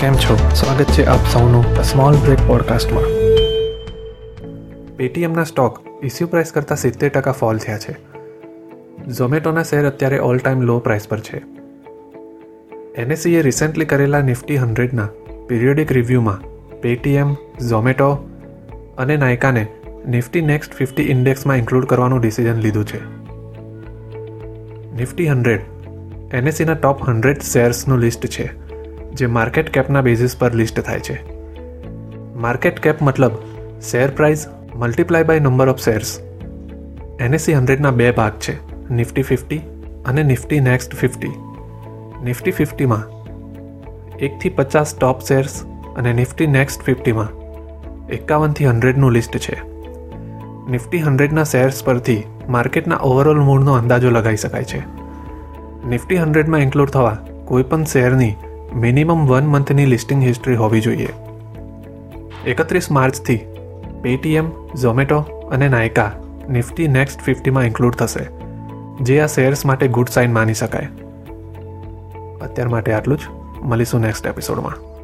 કેમ છો? સ્વાગત છે આપ સૌનું સ્મોલ બ્રેક પોડકાસ્ટમાં પેટીએમના સ્ટોક ઇસ્યુ પ્રાઇસ કરતાં સિત્તેર ટકા ફોલ થયા છે. ઝોમેટોના શેર અત્યારે ઓલ ટાઈમ લો પ્રાઇસ પર છે. એનએસસીએ રિસેન્ટલી કરેલા નિફ્ટી હંડ્રેડના પિરિયોડિક રિવ્યૂમાં પેટીએમ ઝોમેટો અને નાયકાને નિફ્ટી નેક્સ્ટ ફિફ્ટી ઇન્ડેક્સમાં ઇન્ક્લુડ કરવાનું ડિસિઝન લીધું છે. નિફ્ટી હંડ્રેડ એનએસસીના ટોપ હંડ્રેડ શેર્સનું લિસ્ટ છે. જે માર્કેટ કેપના બેઝિસ પર લિસ્ટ થાય છે. માર્કેટ કેપ મતલબ share price multiply by number of shares. NSE હંડ્રેડના બે ભાગ છે, નિફ્ટી ફિફ્ટી અને નિફ્ટી નેક્સ્ટ ફિફ્ટી. નિફ્ટી ફિફ્ટીમાં એકથી પચાસ ટોપ શેર્સ અને નિફ્ટી નેક્સ્ટ ફિફ્ટીમાં એકાવનથી હંડ્રેડનું લિસ્ટ છે. નિફ્ટી હંડ્રેડના શેર્સ પરથી માર્કેટના ઓવરઓલ મૂળનો અંદાજો લગાવી શકાય છે. નિફ્ટી હંડ્રેડમાં ઇન્ક્લુડ થવા કોઈપણ શેરની મિનિમમ વન મંથની લિસ્ટિંગ હિસ્ટ્રી હોવી જોઈએ. એકત્રીસ માર્ચથી પેટીએમ, ઝોમેટો અને નાયકા નિફ્ટી નેક્સ્ટ ફિફ્ટીમાં ઇન્ક્લુડ થશે, જે આ શેર્સ માટે ગુડ સાઇન માની શકાય. અત્યાર માટે આટલું જ. મળીશું નેક્સ્ટ એપિસોડમાં.